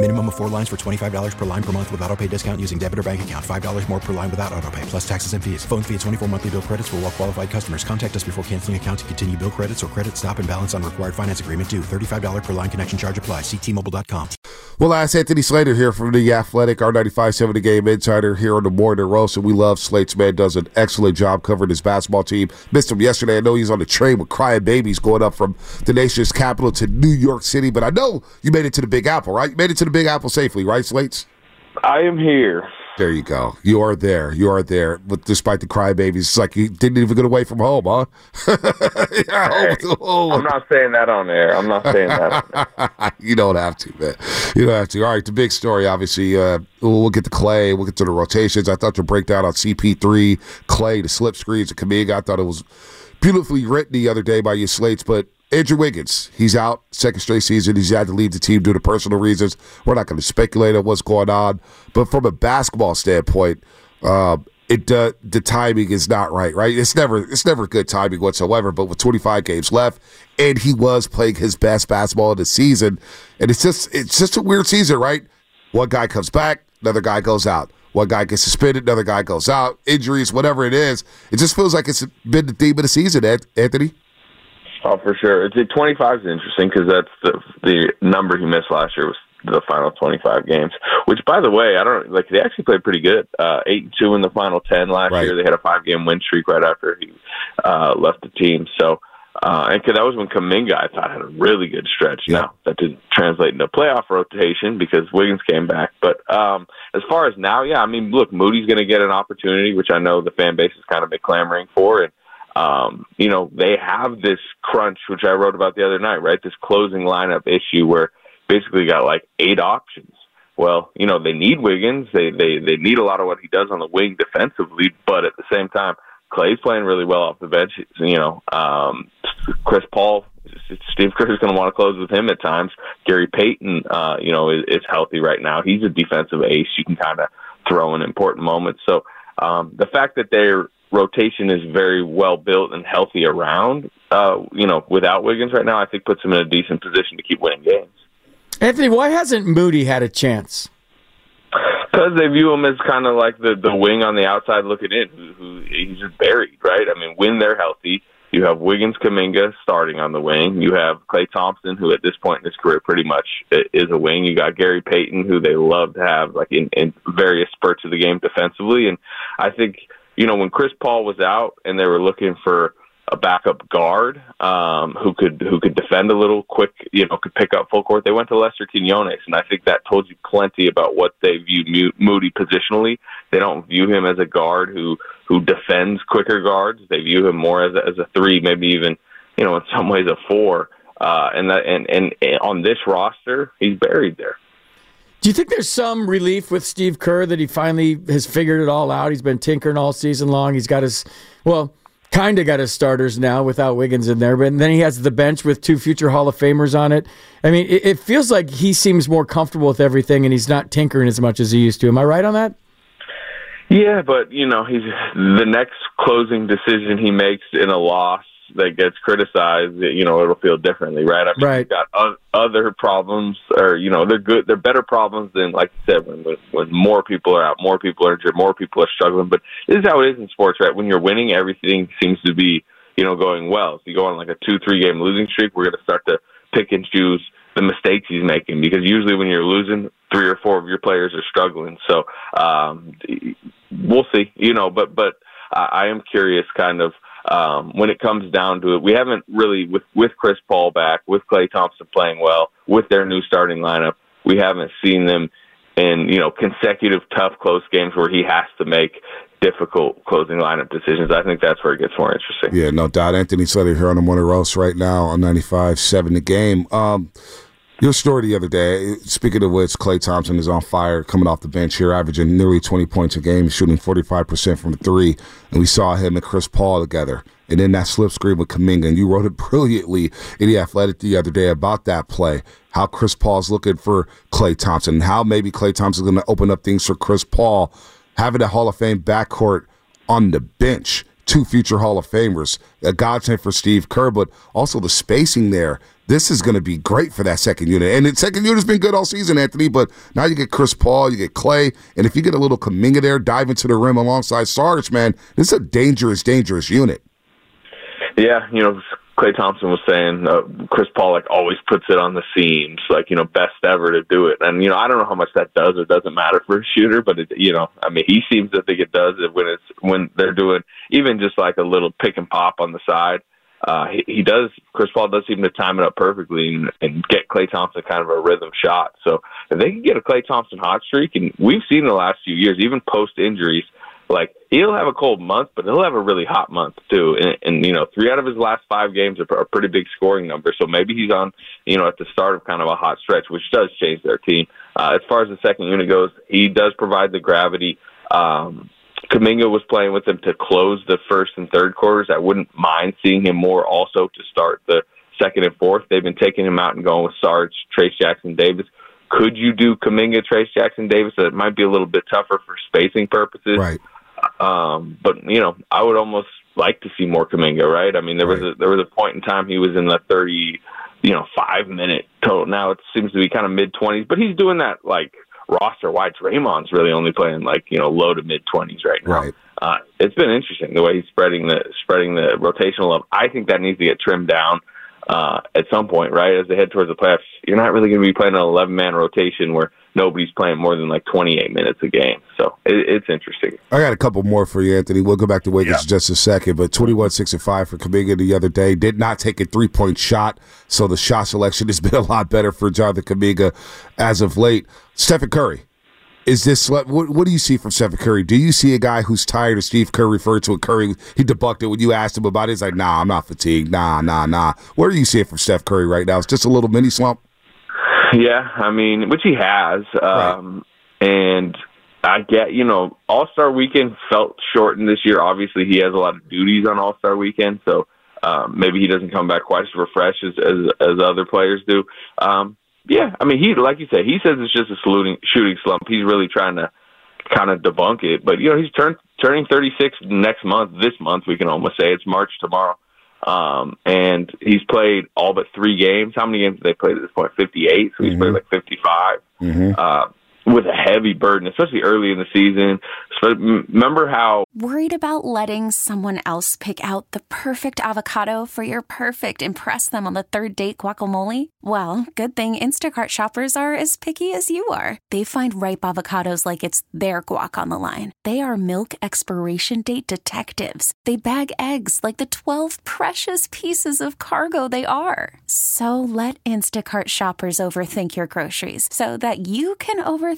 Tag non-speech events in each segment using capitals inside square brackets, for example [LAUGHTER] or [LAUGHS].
Minimum of four lines for $25 per line per month with auto pay discount using debit or bank account. $5 more per line without auto pay, plus taxes and fees. Phone fee at 24 monthly bill credits for all well qualified customers. Contact us before canceling account to continue bill credits or credit stop and balance on required finance agreement due. $35 per line connection charge apply. Ctmobile.com. Well, that's Anthony Slater here from the Athletic, our 95.7 The Game Insider here on the Morning Roast. And we love Slate's man, does an excellent job covering his basketball team. Missed him yesterday. I know he's on the train with crying babies going up from the nation's capital to New York City. But I know you made it to the Big Apple, right? You made it to the Big Apple safely, right, Slates? I am here. There you go. You are there. You are there. But despite the crybabies, it's like you didn't even get away from home, huh? [LAUGHS] Hey, I'm not saying that on air. I'm not saying that. [LAUGHS] you don't have to, man. You don't have to. All right, the big story, obviously. Uh, we'll get to Klay. We'll get to the rotations. I thought your breakdown on CP3, Klay, the slip screens, the Kuminga. I thought it was beautifully written the other day by you slates, but Andrew Wiggins, he's out second straight season. He's had to leave the team due to personal reasons. We're not going to speculate on what's going on, but from a basketball standpoint, uh, it uh, the timing is not right. Right? It's never it's never good timing whatsoever. But with 25 games left, and he was playing his best basketball of the season, and it's just it's just a weird season, right? One guy comes back, another guy goes out. One guy gets suspended, another guy goes out. Injuries, whatever it is, it just feels like it's been the theme of the season, Anthony. Oh, for sure. It's 25 is interesting because that's the the number he missed last year was the final 25 games. Which, by the way, I don't like. They actually played pretty good. Uh, eight and two in the final 10 last Right. year. They had a five game win streak right after he uh, left the team. So. Uh, and 'cause that was when Kuminga, I thought, had a really good stretch. Yeah. Now that didn't translate into playoff rotation because Wiggins came back. But um, as far as now, yeah, I mean, look, Moody's going to get an opportunity, which I know the fan base has kind of been clamoring for, and um, you know, they have this crunch, which I wrote about the other night, right? This closing lineup issue where basically got like eight options. Well, you know, they need Wiggins. They they they need a lot of what he does on the wing defensively, but at the same time, Klay's playing really well off the bench. You know, um, Chris Paul, Steve Kerr's going to want to close with him at times. Gary Payton, uh, you know, is, is healthy right now. He's a defensive ace. You can kind of throw in important moments. So um, the fact that their rotation is very well built and healthy around, uh, you know, without Wiggins right now, I think puts them in a decent position to keep winning games. Anthony, why hasn't Moody had a chance? Because they view him as kind of like the the wing on the outside looking in, who, who he's just buried, right? I mean, when they're healthy, you have Wiggins, Kuminga starting on the wing. You have Klay Thompson, who at this point in his career pretty much is a wing. You got Gary Payton, who they love to have like in, in various spurts of the game defensively. And I think you know when Chris Paul was out and they were looking for a backup guard um, who could who could defend a little quick, you know, could pick up full court. They went to Lester Quinones, and I think that told you plenty about what they view Moody positionally. They don't view him as a guard who who defends quicker guards. They view him more as a, as a three, maybe even you know in some ways a four. Uh, and that and, and and on this roster, he's buried there. Do you think there's some relief with Steve Kerr that he finally has figured it all out? He's been tinkering all season long. He's got his, well, kind of got his starters now without Wiggins in there, but then he has the bench with two future Hall of Famers on it. I mean, it, it feels like he seems more comfortable with everything and he's not tinkering as much as he used to. Am I right on that? Yeah, but you know, he's the next closing decision he makes in a loss that gets criticized. You know, it'll feel differently, right? I mean, Right. got o- other problems, or you know, they're good. They're better problems than, like you said, when, when more people are out, more people are injured, more people are struggling. But this is how it is in sports, right? When you're winning, everything seems to be you know going well. If you go on like a two, three game losing streak, we're going to start to pick and choose the mistakes he's making because usually when you're losing, three or four of your players are struggling. So um, we'll see, you know. But but I I am curious, kind of um, when it comes down to it, we haven't really with with Chris Paul back, with Klay Thompson playing well, with their new starting lineup, we haven't seen them in you know consecutive tough close games where he has to make difficult closing lineup decisions. I think that's where it gets more interesting. Yeah, no doubt. Anthony Slater here on the Morning Roast right now on 95.7 The Game. Um, your story the other day, speaking of which, Klay Thompson is on fire coming off the bench here, averaging nearly 20 points a game, shooting 45% from three. And we saw him and Chris Paul together. And then that slip screen with Kuminga. And you wrote it [LAUGHS] brilliantly in The Athletic the other day about that play, how Chris Paul's looking for Klay Thompson, and how maybe Klay Thompson's going to open up things for Chris Paul, having a Hall of Fame backcourt on the bench two future Hall of Famers, a godsend for Steve Kerr, but also the spacing there this is going to be great for that second unit. And the second unit's been good all season, Anthony, but now you get Chris Paul, you get Klay, and if you get a little Kuminga there, dive into the rim alongside Sarge, man, this is a dangerous, dangerous unit. Yeah, you know, Klay Thompson was saying uh, Chris Paul like always puts it on the seams, like you know, best ever to do it. And you know, I don't know how much that does or doesn't matter for a shooter, but it, you know, I mean, he seems to think it does when it's when they're doing even just like a little pick and pop on the side uh, he, he does. Chris Paul does seem to time it up perfectly and, and get Klay Thompson kind of a rhythm shot. So if they can get a Klay Thompson hot streak, and we've seen the last few years, even post injuries, like he'll have a cold month, but he'll have a really hot month too. And, and you know, three out of his last five games are a pretty big scoring number. So maybe he's on, you know, at the start of kind of a hot stretch, which does change their team. Uh, as far as the second unit goes, he does provide the gravity. Um, Kuminga was playing with him to close the first and third quarters. I wouldn't mind seeing him more also to start the second and fourth. They've been taking him out and going with Sarge, Trayce Jackson-Davis. Could you do Kuminga, Trayce Jackson-Davis? It might be a little bit tougher for spacing purposes. Right. Um, but you know, I would almost like to see more Kuminga, right? I mean, there right. was a there was a point in time he was in the thirty, you know, five minute total. Now it seems to be kind of mid twenties, but he's doing that like roster wide. Draymond's really only playing like you know low to mid twenties right now. Right. Uh, it's been interesting the way he's spreading the spreading the rotational up. I think that needs to get trimmed down uh, at some point, right? As they head towards the playoffs, you're not really going to be playing an 11 man rotation where nobody's playing more than like 28 minutes a game. So it, it's interesting. I got a couple more for you, Anthony. We'll go back to Wiggins yeah. just a second, but 21 6 and 5 for Kuminga the other day. Did not take a three point shot, so the shot selection has [LAUGHS] been a lot better for Jonathan Kuminga as of late. Stephen Curry is this what, what do you see from Stephen Curry? Do you see a guy who's tired of Steve Kerr referred to a Curry? He debunked it when you asked him about it. He's like, nah, I'm not fatigued. Nah, nah, nah. Where do you see it from Steph Curry right now? It's just a little mini slump. Yeah, I mean, which he has, um, right. and I get you know All Star Weekend felt shortened this year. Obviously, he has a lot of duties on All Star Weekend, so um, maybe he doesn't come back quite as refreshed as as, as other players do. Um, yeah, I mean, he like you said, he says it's just a shooting shooting slump. He's really trying to kind of debunk it, but you know, he's turned turning 36 next month. This month, we can almost say it's March tomorrow. Um, and he's played all but three games. How many games have they played at this point? 58. So he's mm-hmm. played like 55. Mm-hmm. Uh, with a heavy burden, especially early in the season. So remember how worried about letting someone else pick out the perfect avocado for your perfect impress them on the third date guacamole? Well, good thing Instacart shoppers are as picky as you are. They find ripe avocados like it's their guac on the line. They are milk expiration date detectives. They bag eggs like the 12 precious pieces of cargo they are. So let Instacart shoppers overthink your groceries so that you can overthink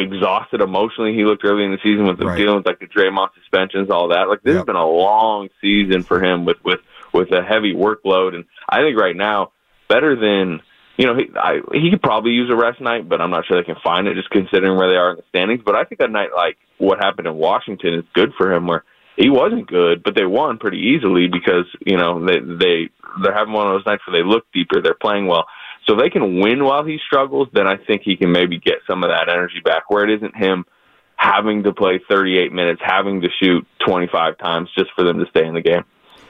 exhausted emotionally. He looked early in the season with the Right. dealing with like the Draymond suspensions, all that. Like this Yep. has been a long season for him with with with a heavy workload, and I think right now better than you know he I, he could probably use a rest night, but I'm not sure they can find it just considering where they are in the standings. But I think a night like what happened in Washington is good for him, where he wasn't good, but they won pretty easily because you know they they they're having one of those nights where they look deeper, they're playing well. So if they can win while he struggles, then I think he can maybe get some of that energy back. Where it isn't him having to play 38 minutes, having to shoot 25 times just for them to stay in the game.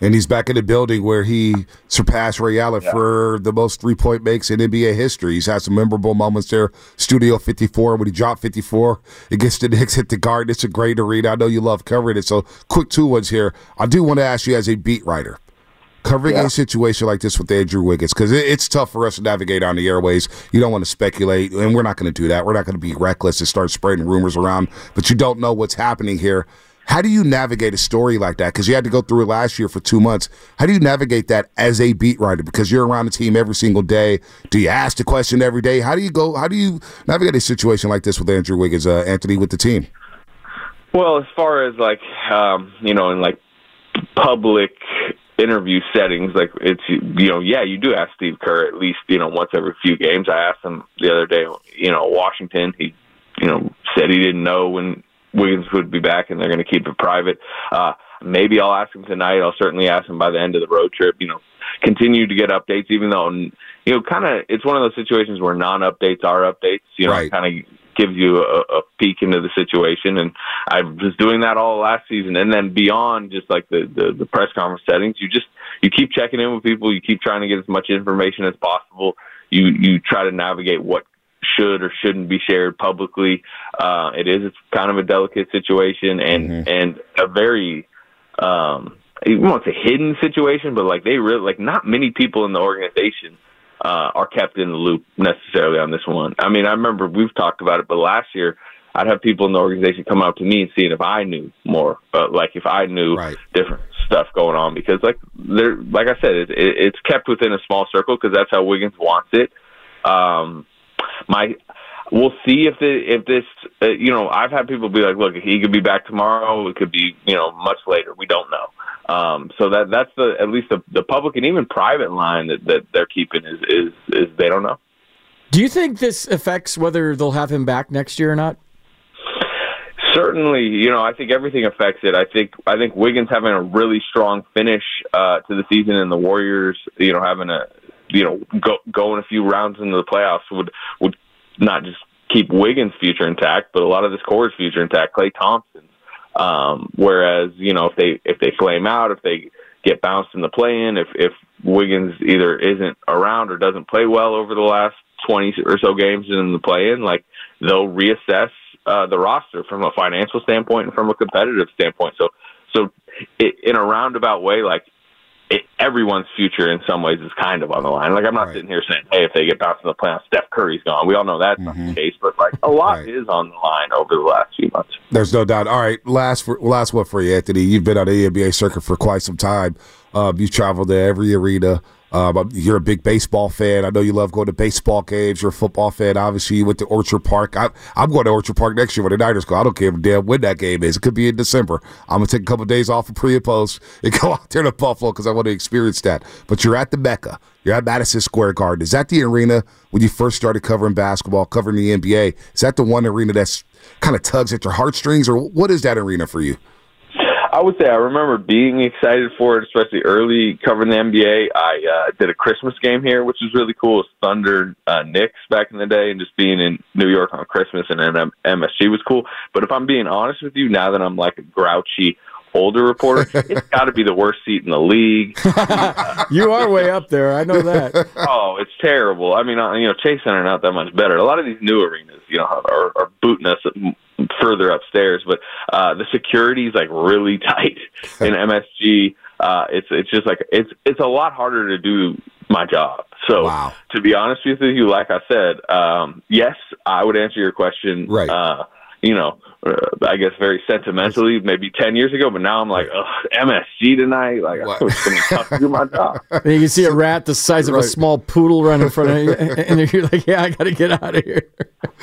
And he's back in the building where he surpassed Ray Allen for the most three point makes in NBA history. He's had some memorable moments there. Studio 54, when he dropped 54 against the Knicks, hit the Garden. It's a great arena. I know you love covering it. So, quick two ones here. I do want to ask you as a beat writer, covering a situation like this with Andrew Wiggins, because it, it's tough for us to navigate on the airways. You don't want to speculate, and we're not going to do that. We're not going to be reckless and start spreading rumors around, but you don't know what's happening here. How do you navigate a story like that? Because you had to go through it last year for two months. How do you navigate that as a beat writer? Because you're around the team every single day. Do you ask the question every day? How do you go? How do you navigate a situation like this with Andrew Wiggins, uh, Anthony, with the team? Well, as far as like um, you know, in like public interview settings, like it's you know, yeah, you do ask Steve Kerr at least you know once every few games. I asked him the other day, you know, Washington. He you know said he didn't know when Wiggins would be back, and they're going to keep it private. Uh, maybe I'll ask him tonight. I'll certainly ask him by the end of the road trip. You know, continue to get updates, even though you know, kind of, it's one of those situations where non-updates are updates. You know, Right. kind of gives you a, a peek into the situation, and I was doing that all last season, and then beyond just like the, the the press conference settings, you just you keep checking in with people, you keep trying to get as much information as possible. You you try to navigate what should or shouldn't be shared publicly. Uh, it is it's kind of a delicate situation and and a very um, I won't say hidden situation, but like they really like not many people in the organization uh, are kept in the loop necessarily on this one. I mean, I remember we've talked about it, but last year I'd have people in the organization come out to me and seeing if I knew more, uh, like if I knew Right. different stuff going on, because like there, like I said, it, it, it's kept within a small circle because that's how Wiggins wants it. Um, my we'll see if the if this uh, you know I've had people be like, look, he could be back tomorrow. It could be you know much later. We don't know. Um, so that that's the at least the, the public and even private line that, that they're keeping is is is they don't know. Do you think this affects whether they'll have him back next year or not? Certainly, you know, I think everything affects it. I think I think Wiggins having a really strong finish uh, to the season, and the Warriors, you know, having a you know go going a few rounds into the playoffs would would not just keep Wiggins' future intact, but a lot of this core's future intact. Klay Thompson. Um, whereas, you know, if they if they flame out, if they get bounced in the play-in, if if Wiggins either isn't around or doesn't play well over the last twenty or so games in the play-in, like they'll reassess uh, the roster from a financial standpoint and from a competitive standpoint. So, so it, in a roundabout way, like it, everyone's future in some ways is kind of on the line. Like I'm not Right. sitting here saying, hey, if they get bounced in the playoffs, Steph Curry's gone. We all know that's not the case, but like a [LAUGHS] lot Right. is on the line over the last few months. There's no doubt. All right, last for, last one for you, Anthony. You've been on the NBA circuit for quite some time. Um, you traveled to every arena. Um, you're a big baseball fan. I know you love going to baseball games. You're a football fan. Obviously, you went to Orchard Park. I, I'm going to Orchard Park next year when the Niners go. I don't care damn when that game is. It could be in December. I'm gonna take a couple days off of pre and post and [LAUGHS] go out there to Buffalo because I want to experience that. But you're at the Mecca. You're at Madison Square Garden. Is that the arena when you first started covering basketball, covering the NBA? Is that the one arena that's kind of tugs at your heartstrings, or what is that arena for you? I would say I remember being excited for it, especially early covering the NBA. I uh, did a Christmas game here, which was really cool. It was Thunder uh, Knicks back in the day, and just being in New York on Christmas and then MSG was cool. But if I'm being honest with you, now that I'm like a grouchy older reporter, [LAUGHS] it's got to be the worst seat in the league. [LAUGHS] You are way up there. I know that. [LAUGHS] oh, it's terrible. I mean, uh, you know, Chase Center not that much better. A lot of these new arenas, you know, are, are booting us further upstairs, but uh, the security is like really [LAUGHS] tight in [LAUGHS] MSG. Uh, it's it's just like it's it's a lot harder to do my job. So Wow. to be honest with you, like I said, um, yes, I would answer your question. Right. Uh, you know, uh, I guess very sentimentally, maybe ten years ago. But now I'm like, Ugh, MSG tonight. Like What? it's gonna [LAUGHS] be tough to do my job. And you can see a rat the size of a small poodle run in front of you, and you're like, "Yeah, I got to get out of here."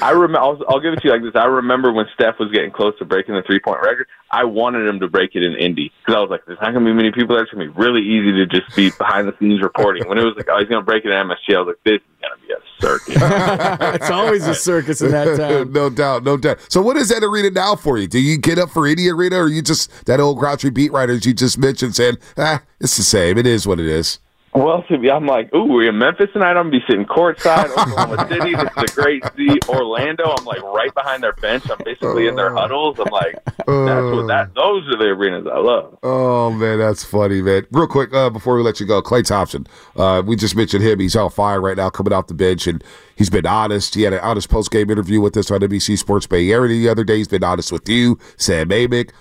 I remember. I'll, I'll give it to you like this. I remember when Steph was getting close to breaking the three point record. I wanted him to break it in Indy because I was like, "There's not going to be many people there. It's going to be really easy to just be behind the scenes reporting." When it was like, "Oh, he's going to break it in MSG," I was like, "This is going to be a circus." [LAUGHS] it's always a circus in that [LAUGHS] town. no doubt, no doubt. So, what is that arena now for you? Do you get up for any arena, or you just that old grouchy beat writers you just mentioned saying, "Ah, it's the same. It is what it is." Well, to be, I'm like, "Ooh, we're in Memphis tonight. I'm to be sitting courtside, Oklahoma [LAUGHS] City. This is a great seat. Orlando. I'm like right behind their bench. I'm basically in their huddles. I'm like, that's what that. Those are the arenas I love." Oh man, that's funny, man. Real quick, uh, before we let you go, Klay Thompson. Uh, we just mentioned him. He's on fire right now, coming off the bench, and he's been honest. He had an honest post game interview with us on NBC Sports Bay Area the other day. He's been honest with you, Sam Amick.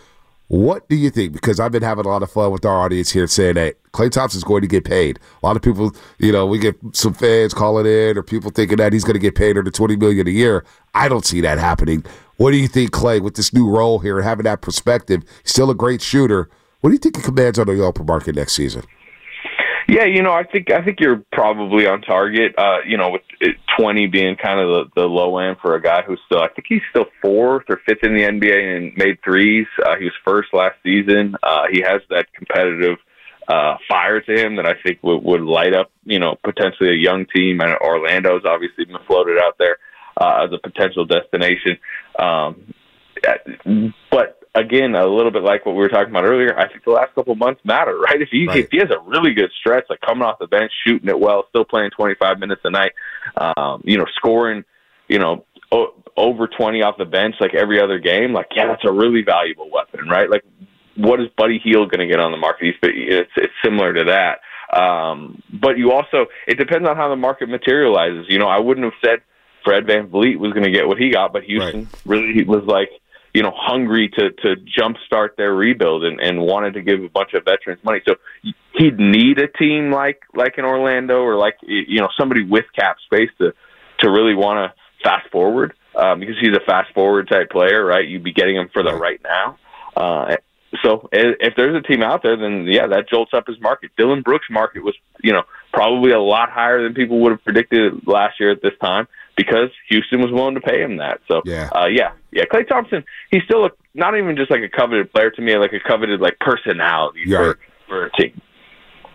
What do you think? Because I've been having a lot of fun with our audience here saying that Klay Thompson's going to get paid. A lot of people, you know, we get some fans calling in or people thinking that he's going to get paid under twenty million a year. I don't see that happening. What do you think, Klay, with this new role here and having that perspective? Still a great shooter. What do you think he commands on the open market next season? Yeah, you know, I think I think you're probably on target. Uh, you know, with it, 20 being kind of the, the low end for a guy who's still, I think he's still fourth or fifth in the NBA and made threes. Uh, he was first last season. Uh, he has that competitive uh, fire to him that I think would, would light up, you know, potentially a young team. And Orlando's obviously been floated out there uh, as a potential destination. Um, but again, a little bit like what we were talking about earlier, I think the last couple of months matter, [LAUGHS] right? If he Right. if he has a really good stretch, like coming off the bench, shooting it well, still playing 25 minutes a night, um, you know, scoring, you know, o- over 20 off the bench like every other game, like yeah, that's a really valuable weapon, right? Like, what is Buddy Hield going to get on the market? He's it's it's similar to that. Um, but you also, it depends on how the market materializes. You know, I wouldn't have said Fred VanVleet was going to get what he got, but Houston really was like, you know, hungry to to jumpstart their rebuild and, and wanted to give a bunch of veterans money. So he'd need a team like like in Orlando or like you know somebody with cap space to to really want to fast forward um, because he's a fast forward type player, right? You'd be getting him for the right now. Uh, so if there's a team out there, then yeah, that jolts up his market. Dillon Brooks' market was, you know, probably a lot higher than people would have predicted last year at this time because Houston was willing to pay him that. So Yeah. uh, yeah, yeah. Klay Thompson, he's still a, not even just like a coveted player to me, like a coveted like personality Yeah. for for a team.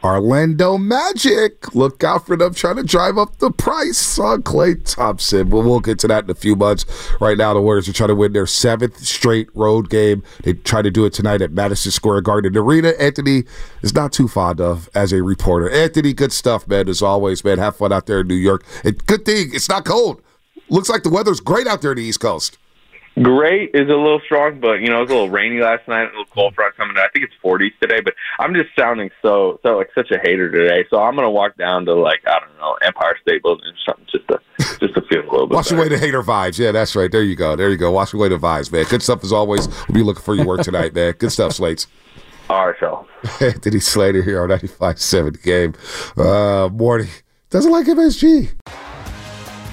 Orlando Magic. Look out for them trying to drive up the price on Klay Thompson. But we'll get to that in a few months. Right now, the Warriors are trying to win their seventh straight road game. They try to do it tonight at Madison Square Garden. Arena, Anthony is not too fond of as a reporter. Anthony, good stuff, man. As always, man. Have fun out there in New York. And good thing it's not cold. Looks like the weather's great out there in the East Coast. Great is a little strong, but you know it was a little rainy last night. A little cold front coming. in. I think it's 40s today, but I'm just sounding so so like such a hater today. So I'm gonna walk down to like I don't know Empire State Building or something just to [LAUGHS] just to feel a little bit. Wash better. away the hater vibes. Yeah, that's right. There you go. There you go. Wash away the vibes, man. Good stuff as always. We'll be looking for your work tonight, man. Good stuff, Slates. [LAUGHS] All right, y'all. [LAUGHS] Anthony Slater here on 95.7 game. Uh, Morty doesn't like MSG.